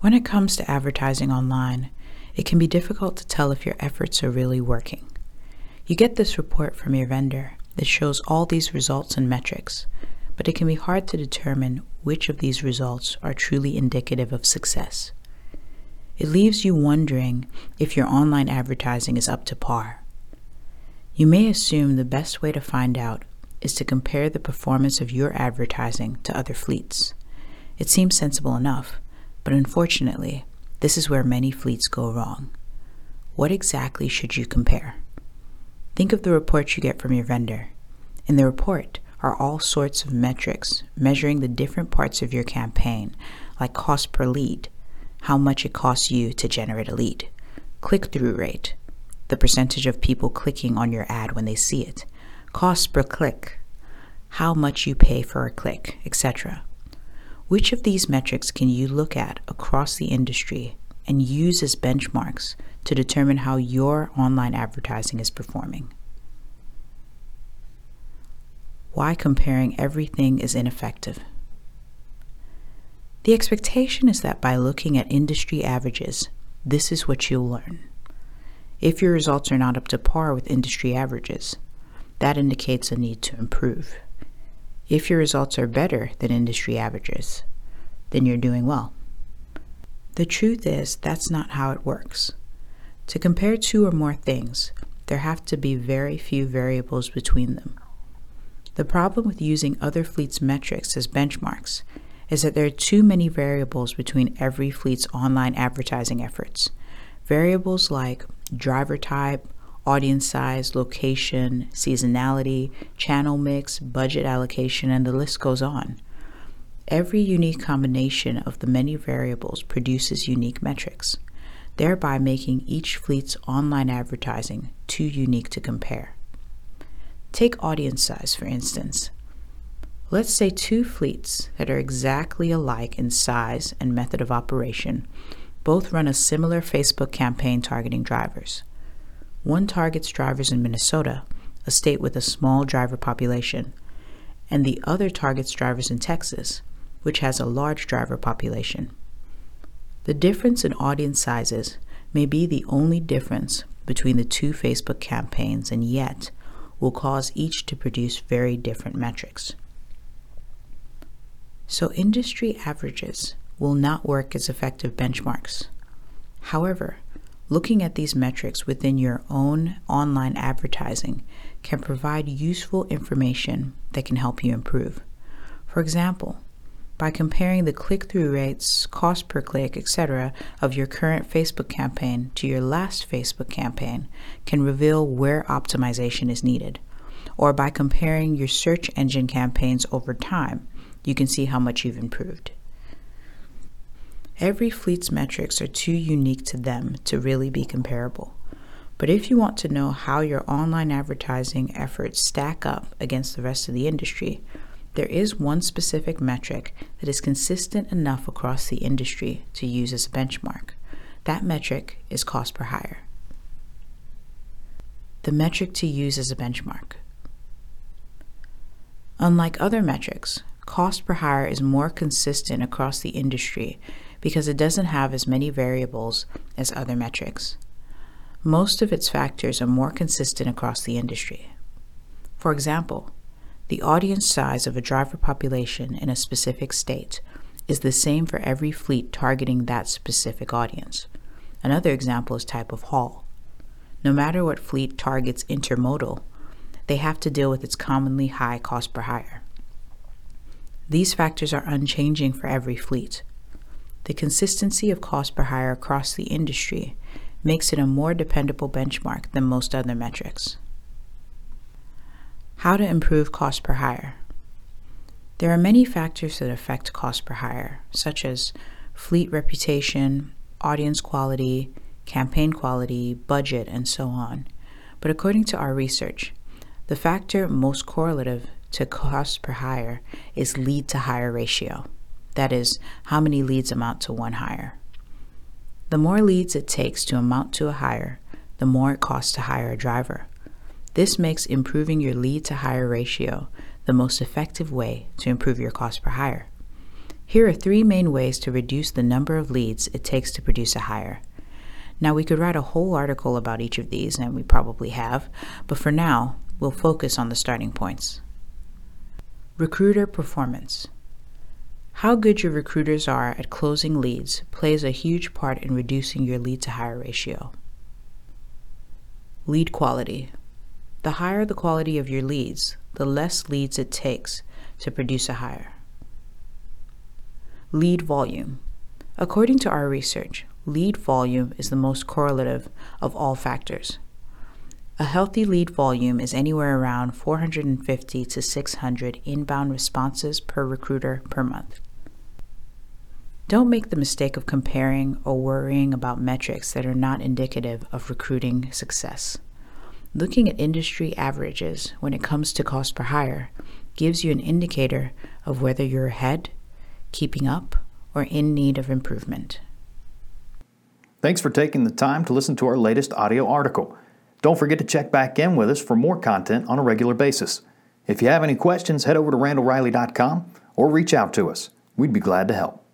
When it comes to advertising online, it can be difficult to tell if your efforts are really working. You get this report from your vendor that shows all these results and metrics, but it can be hard to determine which of these results are truly indicative of success. It leaves you wondering if your online advertising is up to par. You may assume the best way to find out is to compare the performance of your advertising to other fleets. It seems sensible enough, but unfortunately, this is where many fleets go wrong. What exactly should you compare? Think of the report you get from your vendor. In the report are all sorts of metrics measuring the different parts of your campaign, like cost per lead, how much it costs you to generate a lead, click through rate, the percentage of people clicking on your ad when they see it, cost per click, how much you pay for a click, etc. Which of these metrics can you look at across the industry and use as benchmarks to determine how your online advertising is performing? Why comparing everything is ineffective? The expectation is that by looking at industry averages, this is what you'll learn. If your results are not up to par with industry averages, that indicates a need to improve. If your results are better than industry averages, then you're doing well. The truth is, that's not how it works. To compare two or more things, there have to be very few variables between them. The problem with using other fleets' metrics as benchmarks is that there are too many variables between every fleet's online advertising efforts. Variables like driver type, audience size, location, seasonality, channel mix, budget allocation, and the list goes on. Every unique combination of the many variables produces unique metrics, thereby making each fleet's online advertising too unique to compare. Take audience size, for instance. Let's say two fleets that are exactly alike in size and method of operation both run a similar Facebook campaign targeting drivers. One targets drivers in Minnesota, a state with a small driver population, and the other targets drivers in Texas, which has a large driver population. The difference in audience sizes may be the only difference between the two Facebook campaigns and yet will cause each to produce very different metrics. So, industry averages will not work as effective benchmarks. However, Looking at these metrics within your own online advertising can provide useful information that can help you improve. For example, by comparing the click through rates, cost per click, etc., of your current Facebook campaign to your last Facebook campaign can reveal where optimization is needed. Or by comparing your search engine campaigns over time, you can see how much you've improved. Every fleet's metrics are too unique to them to really be comparable. But if you want to know how your online advertising efforts stack up against the rest of the industry, there is one specific metric that is consistent enough across the industry to use as a benchmark. That metric is cost per hire. The metric to use as a benchmark. Unlike other metrics, cost per hire is more consistent across the industry because it doesn't have as many variables as other metrics. Most of its factors are more consistent across the industry. For example, the audience size of a driver population in a specific state is the same for every fleet targeting that specific audience. Another example is type of haul. No matter what fleet targets intermodal, they have to deal with its commonly high cost per hire. These factors are unchanging for every fleet, the consistency of cost per hire across the industry makes it a more dependable benchmark than most other metrics. How to improve cost per hire. There are many factors that affect cost per hire, such as fleet reputation, audience quality, campaign quality, budget, and so on. But according to our research, the factor most correlative to cost per hire is lead to hire ratio. That is, how many leads amount to one hire. The more leads it takes to amount to a hire, the more it costs to hire a driver. This makes improving your lead to hire ratio the most effective way to improve your cost per hire. Here are three main ways to reduce the number of leads it takes to produce a hire. Now, we could write a whole article about each of these, and we probably have, but for now, we'll focus on the starting points. Recruiter performance. How good your recruiters are at closing leads plays a huge part in reducing your lead to hire ratio. Lead quality. The higher the quality of your leads, the less leads it takes to produce a hire. Lead volume. According to our research, lead volume is the most correlative of all factors. A healthy lead volume is anywhere around 450 to 600 inbound responses per recruiter per month. Don't make the mistake of comparing or worrying about metrics that are not indicative of recruiting success. Looking at industry averages when it comes to cost per hire gives you an indicator of whether you're ahead, keeping up, or in need of improvement. Thanks for taking the time to listen to our latest audio article. Don't forget to check back in with us for more content on a regular basis. If you have any questions, head over to randallreilly.com or reach out to us. We'd be glad to help.